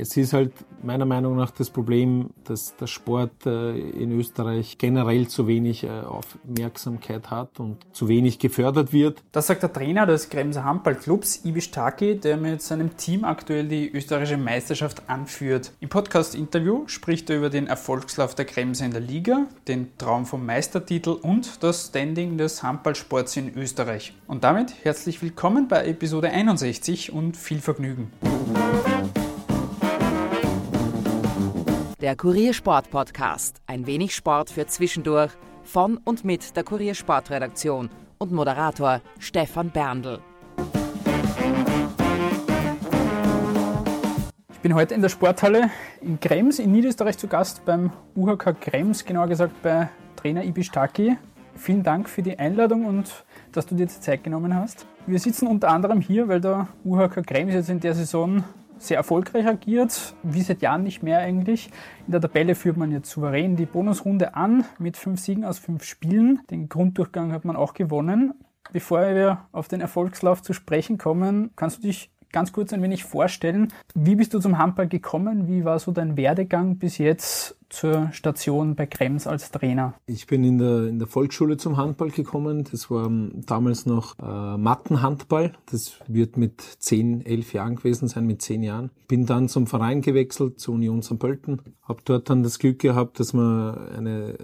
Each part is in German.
Es ist halt meiner Meinung nach das Problem, dass der Sport äh, in Österreich generell zu wenig äh, Aufmerksamkeit hat und zu wenig gefördert wird. Das sagt der Trainer des Kremser Handballclubs, Ibiš Taki, der mit seinem Team aktuell die österreichische Meisterschaft anführt. Im Podcast-Interview spricht er über den Erfolgslauf der Kremser in der Liga, den Traum vom Meistertitel und das Standing des Handballsports in Österreich. Und damit herzlich willkommen bei Episode 61 und viel Vergnügen. Der Kuriersport Podcast. Ein wenig Sport für zwischendurch. Von und mit der Kuriersportredaktion und Moderator Stefan Berndl. Ich bin heute in der Sporthalle in Krems in Niederösterreich zu Gast beim UHK Krems, genauer gesagt bei Trainer Ibiš Taki. Vielen Dank für die Einladung und dass du dir die Zeit genommen hast. Wir sitzen unter anderem hier, weil der UHK Krems jetzt in der Saison sehr erfolgreich agiert, wie seit Jahren nicht mehr eigentlich. In der Tabelle führt man jetzt souverän die Bonusrunde an mit fünf Siegen aus fünf Spielen. Den Grunddurchgang hat man auch gewonnen. Bevor wir auf den Erfolgslauf zu sprechen kommen, kannst du dich ganz kurz ein wenig vorstellen. Wie bist du zum Handball gekommen? Wie war so dein Werdegang bis jetzt zur Station bei Krems als Trainer? Ich bin in der, in der Volksschule zum Handball gekommen. Das war damals noch äh, Mattenhandball. Das wird mit zehn, elf Jahren gewesen sein, mit zehn Jahren. Bin dann zum Verein gewechselt, zur Union St. Pölten. Hab dort dann das Glück gehabt, dass wir eine äh,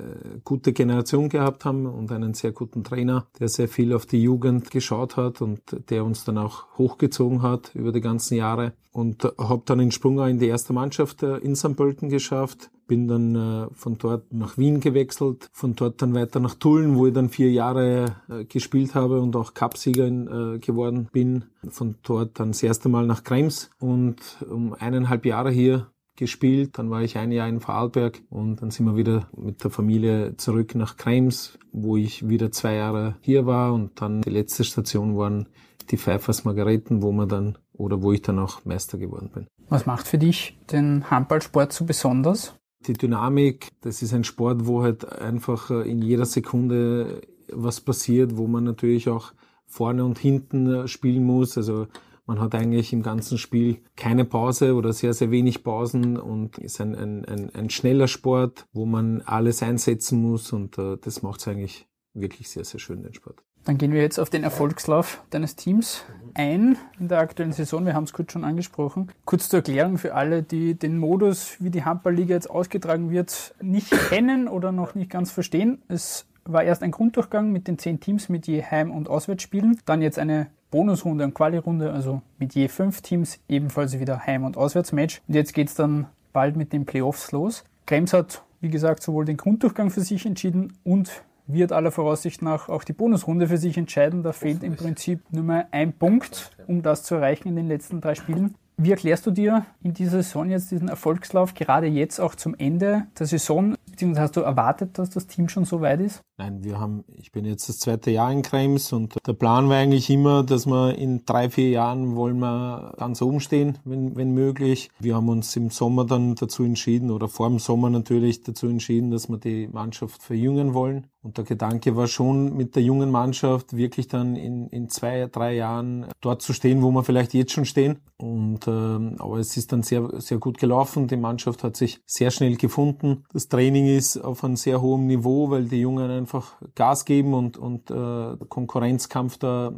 gute Generation gehabt haben und einen sehr guten Trainer, der sehr viel auf die Jugend geschaut hat und der uns dann auch hochgezogen hat über die ganzen Jahre. Und habe dann den Sprung in die erste Mannschaft äh, in St. Pölten geschafft bin dann äh, von dort nach Wien gewechselt, von dort dann weiter nach Tulln, wo ich dann vier Jahre gespielt habe und auch Cupsieger geworden bin. Von dort dann das erste Mal nach Krems und um eineinhalb Jahre hier gespielt. Dann war ich ein Jahr in Vorarlberg und dann sind wir wieder mit der Familie zurück nach Krems, wo ich wieder zwei Jahre hier war und dann die letzte Station waren die Pfeifers Margareten, wo man dann oder wo ich dann auch Meister geworden bin. Was macht für dich den Handballsport so besonders? die Dynamik, das ist ein Sport, wo halt einfach äh, in jeder Sekunde was passiert, wo man natürlich auch vorne und hinten äh, spielen muss. Also man hat eigentlich im ganzen Spiel keine Pause oder sehr, sehr wenig Pausen und ist ein, ein, ein, ein schneller Sport, wo man alles einsetzen muss und uh, das macht es eigentlich wirklich sehr, sehr schön, den Sport. Dann gehen wir jetzt auf den Erfolgslauf deines Teams ein in der aktuellen Saison. Wir haben es kurz schon angesprochen. Kurz zur Erklärung für alle, die den Modus, wie die Handballliga jetzt ausgetragen wird, nicht kennen oder noch nicht ganz verstehen. Es war erst ein Grunddurchgang mit den zehn Teams mit je Heim- und Auswärtsspielen. Dann jetzt eine Bonusrunde und Quali-Runde, also mit je fünf Teams, ebenfalls wieder Heim- und Auswärtsmatch. Und jetzt geht's dann bald mit den Playoffs los. Krems hat, wie gesagt, sowohl den Grunddurchgang für sich entschieden und wird aller Voraussicht nach auch die Bonusrunde für sich entscheiden. Da fehlt im Prinzip nur mehr ein Punkt, um das zu erreichen in den letzten drei Spielen. Wie erklärst du dir in dieser Saison jetzt diesen Erfolgslauf, gerade jetzt auch zum Ende der Saison? Beziehungsweise hast du erwartet, dass das Team schon so weit ist? Nein, wir haben, ich bin jetzt das zweite Jahr in Krems und der Plan war eigentlich immer, dass wir in drei, vier Jahren wollen wir ganz oben stehen, wenn, wenn möglich. Wir haben uns im Sommer dann dazu entschieden oder vor dem Sommer natürlich dazu entschieden, dass wir die Mannschaft verjüngen wollen. Und der Gedanke war schon, mit der jungen Mannschaft wirklich dann in, in zwei, drei Jahren dort zu stehen, wo wir vielleicht jetzt schon stehen. Und ähm, aber es ist dann sehr, sehr gut gelaufen. Die Mannschaft hat sich sehr schnell gefunden. Das Training ist auf einem sehr hohen Niveau, weil die Jungen einfach Gas geben und, und äh, Konkurrenzkampf da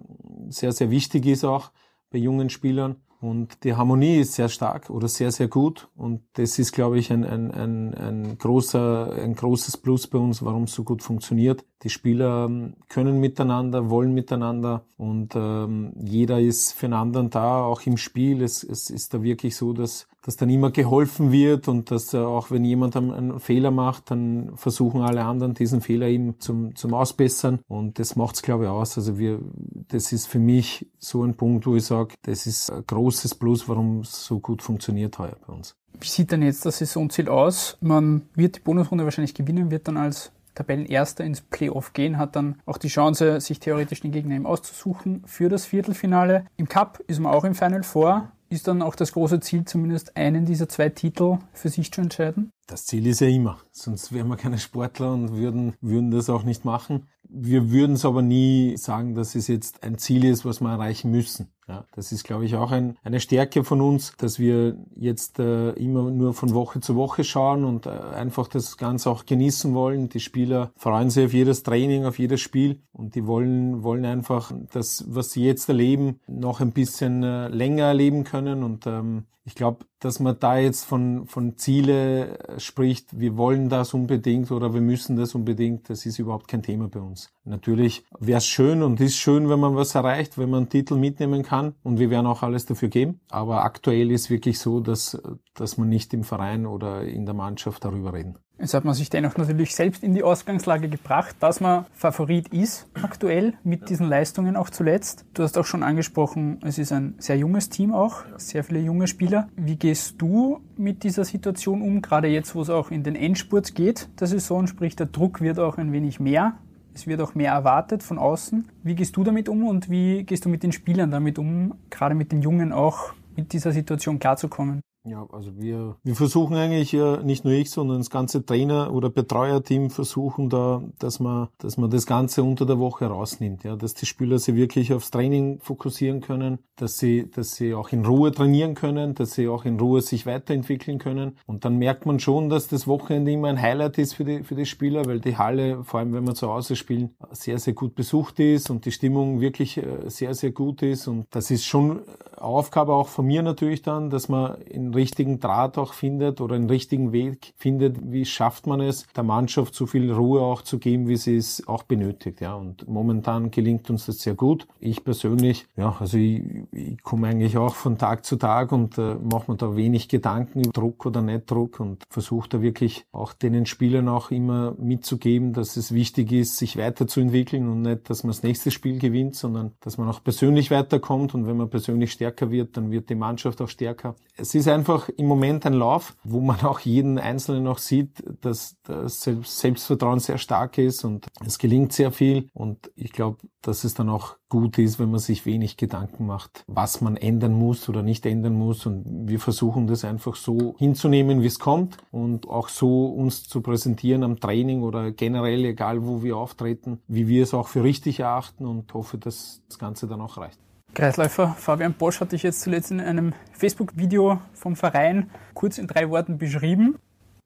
sehr, sehr wichtig ist auch bei jungen Spielern. Und die Harmonie ist sehr stark oder sehr, sehr gut. Und das ist, glaube ich, ein, ein, ein, ein, großer, ein großes Plus bei uns, warum es so gut funktioniert. Die Spieler können miteinander, wollen miteinander und ähm, jeder ist für einen anderen da, auch im Spiel. Es, es ist da wirklich so, dass, dass dann immer geholfen wird und dass äh, auch wenn jemand einen Fehler macht, dann versuchen alle anderen diesen Fehler eben zum, zum Ausbessern und das macht's glaube ich aus. Also wir, das ist für mich so ein Punkt, wo ich sage, das ist ein großes Plus, warum es so gut funktioniert heuer bei uns. Wie sieht denn jetzt das Saisonziel aus? Man wird die Bonusrunde wahrscheinlich gewinnen, wird dann als Tabellenerster ins Playoff gehen, hat dann auch die Chance, sich theoretisch den Gegner eben auszusuchen für das Viertelfinale. Im Cup ist man auch im Final Four. Ist dann auch das große Ziel, zumindest einen dieser zwei Titel für sich zu entscheiden? Das Ziel ist ja immer, sonst wären wir keine Sportler und würden, würden das auch nicht machen. Wir würden es aber nie sagen, dass es jetzt ein Ziel ist, was wir erreichen müssen. Ja, das ist, glaube ich, auch ein, eine Stärke von uns, dass wir jetzt äh, immer nur von Woche zu Woche schauen und äh, einfach das Ganze auch genießen wollen. Die Spieler freuen sich auf jedes Training, auf jedes Spiel und die wollen, wollen einfach das, was sie jetzt erleben, noch ein bisschen äh, länger erleben können und ähm, ich glaube, dass man da jetzt von, von Ziele spricht, wir wollen das unbedingt oder wir müssen das unbedingt, das ist überhaupt kein Thema bei uns. Natürlich wäre es schön und ist schön, wenn man was erreicht, wenn man einen Titel mitnehmen kann und wir werden auch alles dafür geben. Aber aktuell ist wirklich so, dass, dass man nicht im Verein oder in der Mannschaft darüber reden. Jetzt hat man sich dennoch natürlich selbst in die Ausgangslage gebracht, dass man Favorit ist aktuell mit diesen Leistungen auch zuletzt. Du hast auch schon angesprochen, es ist ein sehr junges Team auch, sehr viele junge Spieler. Wie gehst du mit dieser Situation um, gerade jetzt, wo es auch in den Endspurt geht der Saison, sprich der Druck wird auch ein wenig mehr. Es wird auch mehr erwartet von außen. Wie gehst du damit um und wie gehst du mit den Spielern damit um, gerade mit den Jungen auch mit dieser Situation klarzukommen? Ja, also wir, wir versuchen eigentlich, äh, nicht nur ich, sondern das ganze Trainer- oder Betreuerteam versuchen da, dass man, dass man das Ganze unter der Woche rausnimmt, ja, dass die Spieler sich wirklich aufs Training fokussieren können, dass sie, dass sie auch in Ruhe trainieren können, dass sie auch in Ruhe sich weiterentwickeln können. Und dann merkt man schon, dass das Wochenende immer ein Highlight ist für die, für die Spieler, weil die Halle, vor allem wenn wir zu Hause spielen, sehr, sehr gut besucht ist und die Stimmung wirklich äh, sehr, sehr gut ist. Und das ist schon Aufgabe auch von mir natürlich dann, dass man in richtigen Draht auch findet oder einen richtigen Weg findet, wie schafft man es, der Mannschaft so viel Ruhe auch zu geben, wie sie es auch benötigt. Ja, und momentan gelingt uns das sehr gut. Ich persönlich, ja, also ich, ich komme eigentlich auch von Tag zu Tag und äh, mache mir da wenig Gedanken über Druck oder nicht Druck und versuche da wirklich auch den Spielern auch immer mitzugeben, dass es wichtig ist, sich weiterzuentwickeln und nicht, dass man das nächste Spiel gewinnt, sondern dass man auch persönlich weiterkommt und wenn man persönlich stärker wird, dann wird die Mannschaft auch stärker. Es ist einfach im Moment ein Lauf, wo man auch jeden Einzelnen noch sieht, dass das Selbstvertrauen sehr stark ist und es gelingt sehr viel. Und ich glaube, dass es dann auch gut ist, wenn man sich wenig Gedanken macht, was man ändern muss oder nicht ändern muss. Und wir versuchen das einfach so hinzunehmen, wie es kommt und auch so uns zu präsentieren am Training oder generell, egal wo wir auftreten, wie wir es auch für richtig erachten und hoffe, dass das Ganze dann auch reicht. Kreisläufer Fabian Bosch hatte ich jetzt zuletzt in einem Facebook-Video vom Verein kurz in drei Worten beschrieben.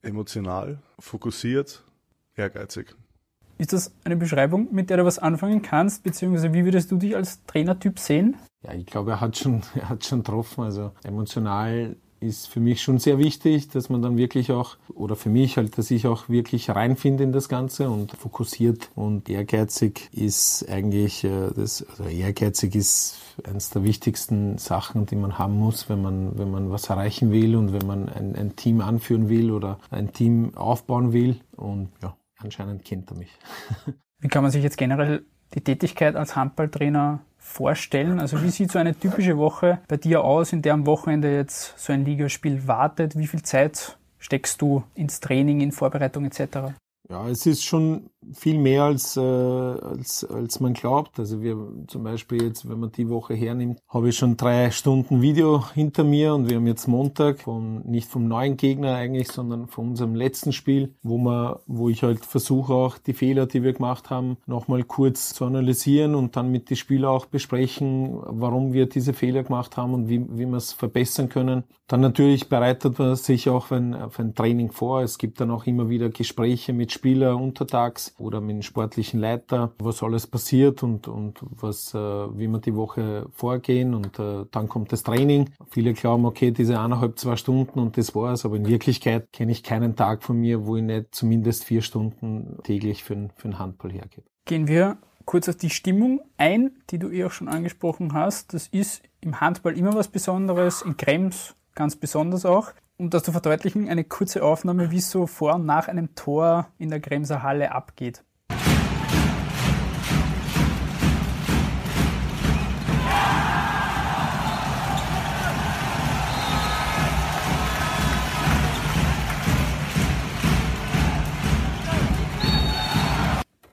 Emotional, fokussiert, ehrgeizig. Ist das eine Beschreibung, mit der du was anfangen kannst, beziehungsweise wie würdest du dich als Trainertyp sehen? Ja, ich glaube, er hat schon, er hat schon getroffen. Also emotional ist für mich schon sehr wichtig, dass man dann wirklich auch, oder für mich halt, dass ich auch wirklich reinfinde in das Ganze und fokussiert und ehrgeizig ist eigentlich, äh, das, also ehrgeizig ist eines der wichtigsten Sachen, die man haben muss, wenn man, wenn man was erreichen will und wenn man ein, ein Team anführen will oder ein Team aufbauen will und ja, anscheinend kennt er mich. Wie kann man sich jetzt generell die Tätigkeit als Handballtrainer vorstellen? Also wie sieht so eine typische Woche bei dir aus, in der am Wochenende jetzt so ein Ligaspiel wartet? Wie viel Zeit steckst du ins Training, in Vorbereitung etc.? Ja, es ist schon viel mehr als, äh, als, als man glaubt. Also wir zum Beispiel jetzt, wenn man die Woche hernimmt, habe ich schon drei Stunden Video hinter mir und wir haben jetzt Montag von, nicht vom neuen Gegner eigentlich, sondern von unserem letzten Spiel, wo man, wo ich halt versuche auch die Fehler, die wir gemacht haben, nochmal kurz zu analysieren und dann mit den Spielern auch besprechen, warum wir diese Fehler gemacht haben und wie, wie wir es verbessern können. Dann natürlich bereitet man sich auch für ein, für ein Training vor. Es gibt dann auch immer wieder Gespräche mit Spielern untertags oder mit dem sportlichen Leiter, was alles passiert und, und was, äh, wie wir die Woche vorgehen und äh, dann kommt das Training. Viele glauben, okay, diese eineinhalb, zwei Stunden und das war's, aber in Wirklichkeit kenne ich keinen Tag von mir, wo ich nicht zumindest vier Stunden täglich für, für den Handball hergebe. Gehen wir kurz auf die Stimmung ein, die du eh auch schon angesprochen hast. Das ist im Handball immer was Besonderes, in Krems ganz besonders auch. Um das zu verdeutlichen, eine kurze Aufnahme, wie es so vor und nach einem Tor in der Kremser Halle abgeht.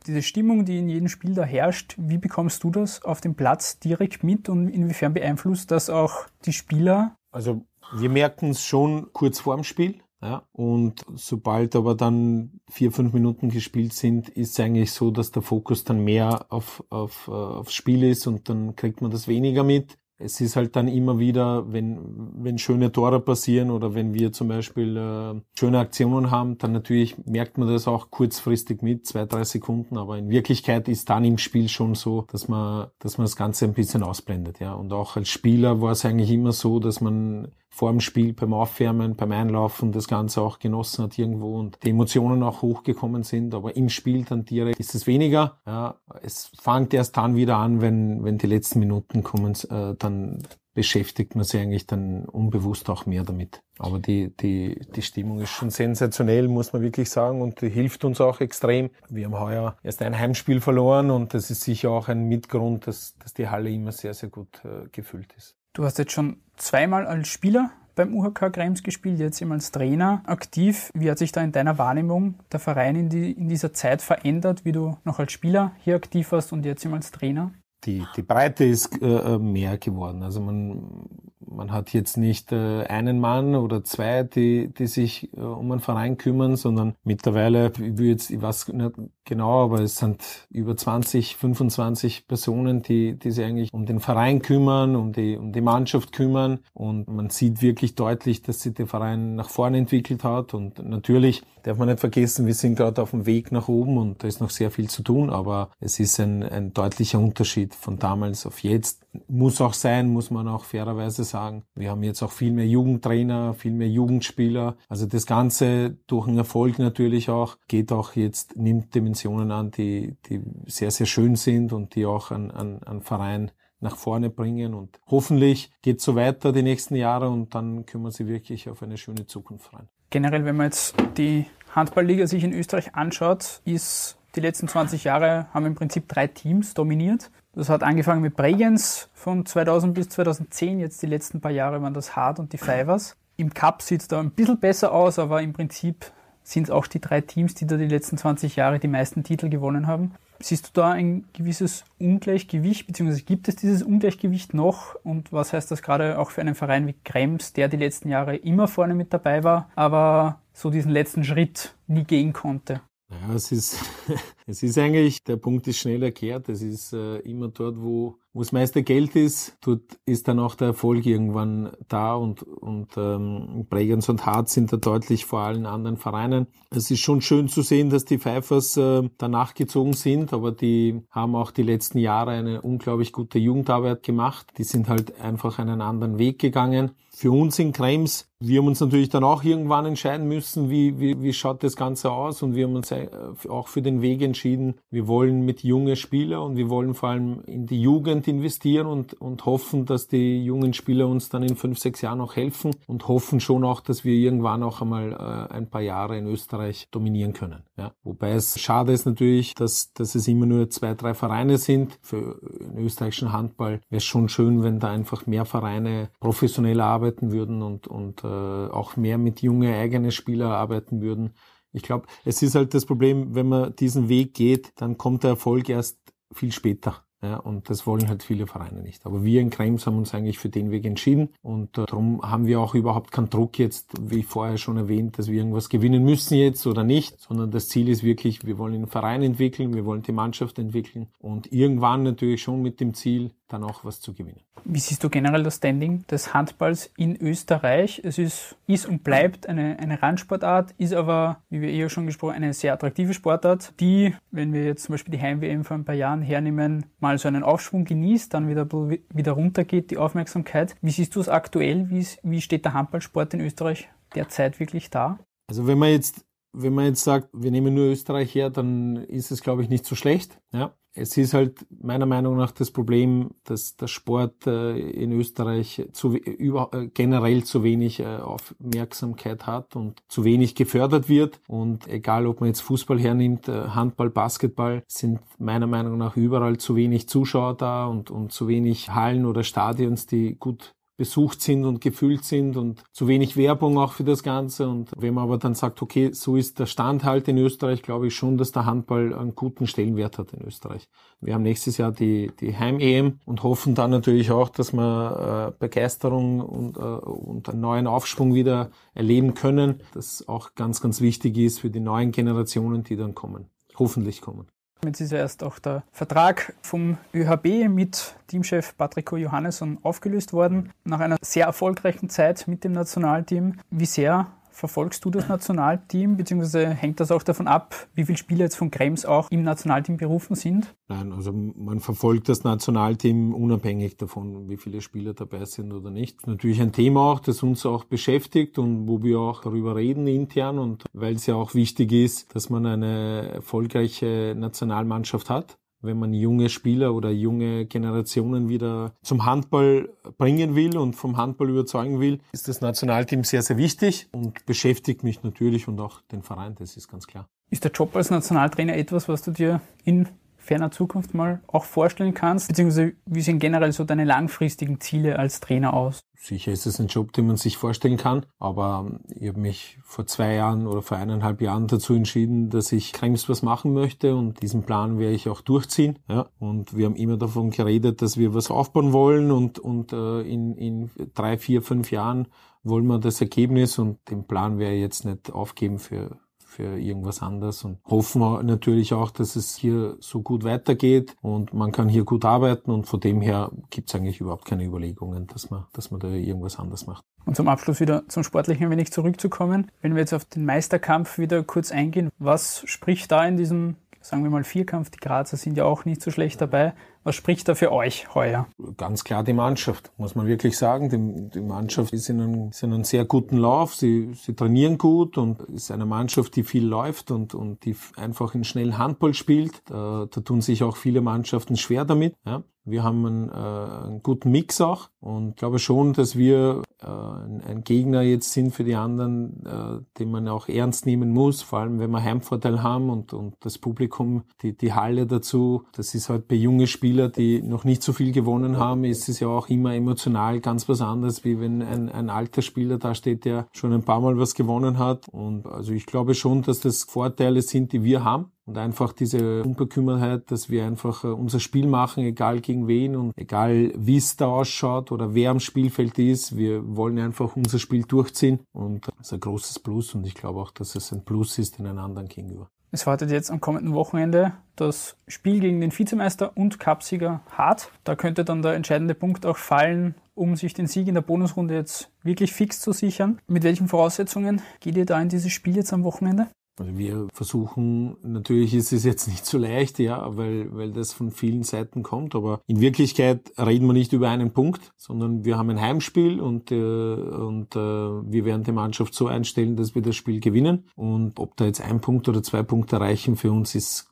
diese Stimmung, die in jedem Spiel da herrscht, wie bekommst du das auf dem Platz direkt mit und inwiefern beeinflusst das auch die Spieler? Also wir merken es schon kurz vorm Spiel. Ja, und sobald aber dann vier, fünf Minuten gespielt sind, ist es eigentlich so, dass der Fokus dann mehr auf, auf, äh, aufs Spiel ist und dann kriegt man das weniger mit. es ist halt dann immer wieder, wenn, wenn schöne Tore passieren oder wenn wir zum Beispiel äh, schöne Aktionen haben, dann natürlich merkt man das auch kurzfristig mit, zwei, drei Sekunden, aber in Wirklichkeit ist dann im Spiel schon so, dass man, dass man das Ganze ein bisschen ausblendet, ja. Und auch als Spieler war es eigentlich immer so, dass man vor dem Spiel beim Aufwärmen, beim Einlaufen das Ganze auch genossen hat irgendwo und die Emotionen auch hochgekommen sind. Aber im Spiel dann direkt ist es weniger. Ja, es fängt erst dann wieder an, wenn, wenn die letzten Minuten kommen, äh, dann beschäftigt man sich eigentlich dann unbewusst auch mehr damit. Aber die, die, die Stimmung ist schon sensationell, muss man wirklich sagen, und die hilft uns auch extrem. Wir haben heuer erst ein Heimspiel verloren und das ist sicher auch ein Mitgrund, dass, dass die Halle immer sehr, sehr gut äh, gefüllt ist. Du hast jetzt schon zweimal als Spieler beim UHK Krems gespielt, jetzt immer als Trainer aktiv. Wie hat sich da in deiner Wahrnehmung der Verein in, die, in dieser Zeit verändert, wie du noch als Spieler hier aktiv warst und jetzt immer als Trainer? Die, die Breite ist äh, äh mehr geworden. Also man, man hat jetzt nicht äh, einen Mann oder zwei, die, die sich äh, um einen Verein kümmern, sondern mittlerweile, ich, will jetzt, ich weiß nicht genau, aber es sind über 20, 25 Personen, die, die sich eigentlich um den Verein kümmern, um die, um die Mannschaft kümmern. Und man sieht wirklich deutlich, dass sich der Verein nach vorne entwickelt hat. Und natürlich darf man nicht vergessen, wir sind gerade auf dem Weg nach oben und da ist noch sehr viel zu tun, aber es ist ein, ein deutlicher Unterschied von damals auf jetzt. Muss auch sein, muss man auch fairerweise sagen. Wir haben jetzt auch viel mehr Jugendtrainer, viel mehr Jugendspieler. Also das Ganze durch einen Erfolg natürlich auch, geht auch jetzt, nimmt Dimensionen an, die, die sehr, sehr schön sind und die auch an, an, an Verein nach vorne bringen und hoffentlich geht so weiter die nächsten Jahre und dann können wir sie wirklich auf eine schöne Zukunft freuen. Generell, wenn man jetzt die Handballliga sich in Österreich anschaut, ist die letzten 20 Jahre haben im Prinzip drei Teams dominiert. Das hat angefangen mit Bregenz von 2000 bis 2010. Jetzt die letzten paar Jahre waren das Hard und die Fivers. Im Cup sieht es da ein bisschen besser aus, aber im Prinzip sind es auch die drei Teams, die da die letzten 20 Jahre die meisten Titel gewonnen haben. Siehst du da ein gewisses Ungleichgewicht, beziehungsweise gibt es dieses Ungleichgewicht noch? Und was heißt das gerade auch für einen Verein wie Krems, der die letzten Jahre immer vorne mit dabei war, aber so diesen letzten Schritt nie gehen konnte? Ja, es ist, es ist eigentlich, der Punkt ist schnell erklärt. Es ist äh, immer dort, wo, wo das meiste Geld ist, dort ist dann auch der Erfolg irgendwann da und, und ähm, Bregenz und Hart sind da deutlich vor allen anderen Vereinen. Es ist schon schön zu sehen, dass die Pfeifers äh, danach gezogen sind, aber die haben auch die letzten Jahre eine unglaublich gute Jugendarbeit gemacht. Die sind halt einfach einen anderen Weg gegangen. Für uns in Krems wir haben uns natürlich dann auch irgendwann entscheiden müssen, wie, wie, wie schaut das Ganze aus und wir haben uns äh, auch für den Weg entschieden. Wir wollen mit jungen Spieler und wir wollen vor allem in die Jugend investieren und, und hoffen, dass die jungen Spieler uns dann in fünf, sechs Jahren auch helfen und hoffen schon auch, dass wir irgendwann auch einmal äh, ein paar Jahre in Österreich dominieren können. Ja. Wobei es schade ist natürlich, dass, dass es immer nur zwei, drei Vereine sind. Für den österreichischen Handball wäre es schon schön, wenn da einfach mehr Vereine professionell arbeiten würden und, und äh, auch mehr mit junge eigene Spieler arbeiten würden. Ich glaube, es ist halt das Problem, wenn man diesen Weg geht, dann kommt der Erfolg erst viel später. Ja, und das wollen halt viele Vereine nicht. Aber wir in Krems haben uns eigentlich für den Weg entschieden und äh, darum haben wir auch überhaupt keinen Druck jetzt, wie vorher schon erwähnt, dass wir irgendwas gewinnen müssen jetzt oder nicht, sondern das Ziel ist wirklich, wir wollen den Verein entwickeln, wir wollen die Mannschaft entwickeln und irgendwann natürlich schon mit dem Ziel, dann auch was zu gewinnen. Wie siehst du generell das Standing des Handballs in Österreich? Es ist, ist und bleibt eine, eine Randsportart, ist aber, wie wir eh schon gesprochen eine sehr attraktive Sportart, die, wenn wir jetzt zum Beispiel die Heim-WM vor ein paar Jahren hernehmen, mal so einen Aufschwung genießt, dann wieder, wieder runtergeht, die Aufmerksamkeit. Wie siehst du es aktuell? Wie, wie steht der Handballsport in Österreich derzeit wirklich da? Also wenn man jetzt wenn man jetzt sagt, wir nehmen nur Österreich her, dann ist es, glaube ich, nicht so schlecht. Ja. Es ist halt meiner Meinung nach das Problem, dass der Sport äh, in Österreich zu, über, äh, generell zu wenig äh, Aufmerksamkeit hat und zu wenig gefördert wird. Und egal, ob man jetzt Fußball hernimmt, Handball, Basketball, sind meiner Meinung nach überall zu wenig Zuschauer da und, und zu wenig Hallen oder Stadions, die gut besucht sind und gefüllt sind und zu wenig Werbung auch für das Ganze. Und wenn man aber dann sagt, okay, so ist der Stand halt in Österreich, glaube ich schon, dass der Handball einen guten Stellenwert hat in Österreich. Wir haben nächstes Jahr die, die Heim-EM und hoffen dann natürlich auch, dass wir äh, Begeisterung und, äh, und einen neuen Aufschwung wieder erleben können. Das auch ganz, ganz wichtig ist für die neuen Generationen, die dann kommen. Hoffentlich kommen. Jetzt ist ja erst auch der Vertrag vom ÖHB mit Teamchef Patrico Johannesson aufgelöst worden. Nach einer sehr erfolgreichen Zeit mit dem Nationalteam. Wie sehr Verfolgst du das Nationalteam, beziehungsweise hängt das auch davon ab, wie viele Spieler jetzt von Krems auch im Nationalteam berufen sind? Nein, also man verfolgt das Nationalteam unabhängig davon, wie viele Spieler dabei sind oder nicht. Natürlich ein Thema auch, das uns auch beschäftigt und wo wir auch darüber reden intern und weil es ja auch wichtig ist, dass man eine erfolgreiche Nationalmannschaft hat wenn man junge Spieler oder junge Generationen wieder zum Handball bringen will und vom Handball überzeugen will, ist das Nationalteam sehr, sehr wichtig und beschäftigt mich natürlich und auch den Verein, das ist ganz klar. Ist der Job als Nationaltrainer etwas, was du dir in ferner Zukunft mal auch vorstellen kannst? Beziehungsweise wie sehen generell so deine langfristigen Ziele als Trainer aus? Sicher ist es ein Job, den man sich vorstellen kann, aber ich habe mich vor zwei Jahren oder vor eineinhalb Jahren dazu entschieden, dass ich Krems was machen möchte und diesen Plan werde ich auch durchziehen. Ja. Und wir haben immer davon geredet, dass wir was aufbauen wollen und, und äh, in, in drei, vier, fünf Jahren wollen wir das Ergebnis und den Plan werde ich jetzt nicht aufgeben für für irgendwas anderes und hoffen natürlich auch, dass es hier so gut weitergeht und man kann hier gut arbeiten und von dem her gibt es eigentlich überhaupt keine Überlegungen, dass man, dass man da irgendwas anders macht. Und zum Abschluss wieder zum Sportlichen ein wenig zurückzukommen. Wenn wir jetzt auf den Meisterkampf wieder kurz eingehen, was spricht da in diesem sagen wir mal Vierkampf, die Grazer sind ja auch nicht so schlecht dabei. Was spricht da für euch heuer? Ganz klar die Mannschaft, muss man wirklich sagen. Die, die Mannschaft ist in, einem, ist in einem sehr guten Lauf. Sie, sie trainieren gut und ist eine Mannschaft, die viel läuft und, und die einfach in schnellen Handball spielt. Da, da tun sich auch viele Mannschaften schwer damit. Ja. Wir haben einen, äh, einen guten Mix auch und glaube schon, dass wir äh, ein, Gegner jetzt sind für die anderen, äh, den man auch ernst nehmen muss, vor allem wenn wir Heimvorteil haben und, und das Publikum, die, die Halle dazu. Das ist halt bei jungen Spielern, die noch nicht so viel gewonnen haben, ist es ja auch immer emotional ganz was anderes, wie wenn ein, ein alter Spieler da steht, der schon ein paar Mal was gewonnen hat. Und also ich glaube schon, dass das Vorteile sind, die wir haben und einfach diese Unbekümmertheit, dass wir einfach äh, unser Spiel machen, egal gegen wen und egal wie es da ausschaut oder wer am Spielfeld ist. Wir wollen einfach unser Spiel durchziehen und das ist ein großes Plus und ich glaube auch, dass es ein Plus ist den anderen gegenüber. Es wartet jetzt am kommenden Wochenende das Spiel gegen den Vizemeister und Cupsieger Hart. Da könnte dann der entscheidende Punkt auch fallen, um sich den Sieg in der Bonusrunde jetzt wirklich fix zu sichern. Mit welchen Voraussetzungen geht ihr da in dieses Spiel jetzt am Wochenende? Also wir versuchen, natürlich ist es jetzt nicht so leicht, ja, weil, weil das von vielen Seiten kommt, aber in Wirklichkeit reden wir nicht über einen Punkt, sondern wir haben ein Heimspiel und, äh, und äh, wir werden die Mannschaft so einstellen, dass wir das Spiel gewinnen. Und ob da jetzt ein Punkt oder zwei Punkte reichen für uns, ist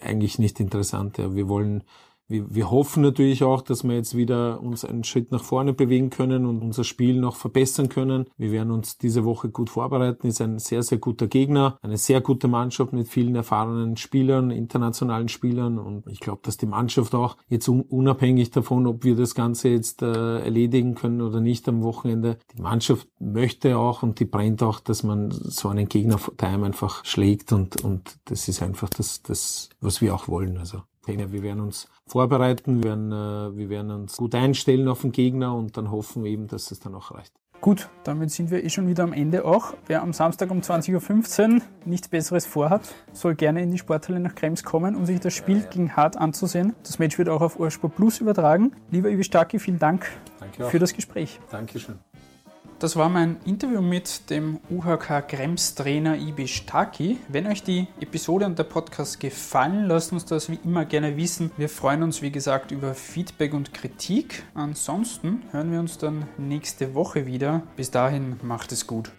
eigentlich nicht interessant. Ja. Wir wollen wir, wir hoffen natürlich auch, dass wir jetzt wieder uns einen Schritt nach vorne bewegen können und unser Spiel noch verbessern können. Wir werden uns diese Woche gut vorbereiten. Ist ein sehr, sehr guter Gegner, eine sehr gute Mannschaft mit vielen erfahrenen Spielern, internationalen Spielern. Und ich glaube, dass die Mannschaft auch jetzt unabhängig davon, ob wir das Ganze jetzt äh, erledigen können oder nicht am Wochenende, die Mannschaft möchte auch und die brennt auch, dass man so einen Gegner daheim einfach schlägt und, und das ist einfach das, das, was wir auch wollen. Also wir werden uns vorbereiten, wir werden, äh, wir werden uns gut einstellen auf den Gegner und dann hoffen wir eben, dass es dann auch reicht. Gut, damit sind wir eh schon wieder am Ende auch. Wer am Samstag um 20.15 Uhr nichts Besseres vorhat, soll gerne in die Sporthalle nach Krems kommen, um sich das Spiel gegen Hart anzusehen. Das Match wird auch auf Ursport Plus übertragen. Lieber Ivi Starki, vielen Dank für das Gespräch. Dankeschön. Das war mein Interview mit dem UHK Krems Trainer Ibish Taki. Wenn euch die Episode und der Podcast gefallen, lasst uns das wie immer gerne wissen. Wir freuen uns, wie gesagt, über Feedback und Kritik. Ansonsten hören wir uns dann nächste Woche wieder. Bis dahin macht es gut.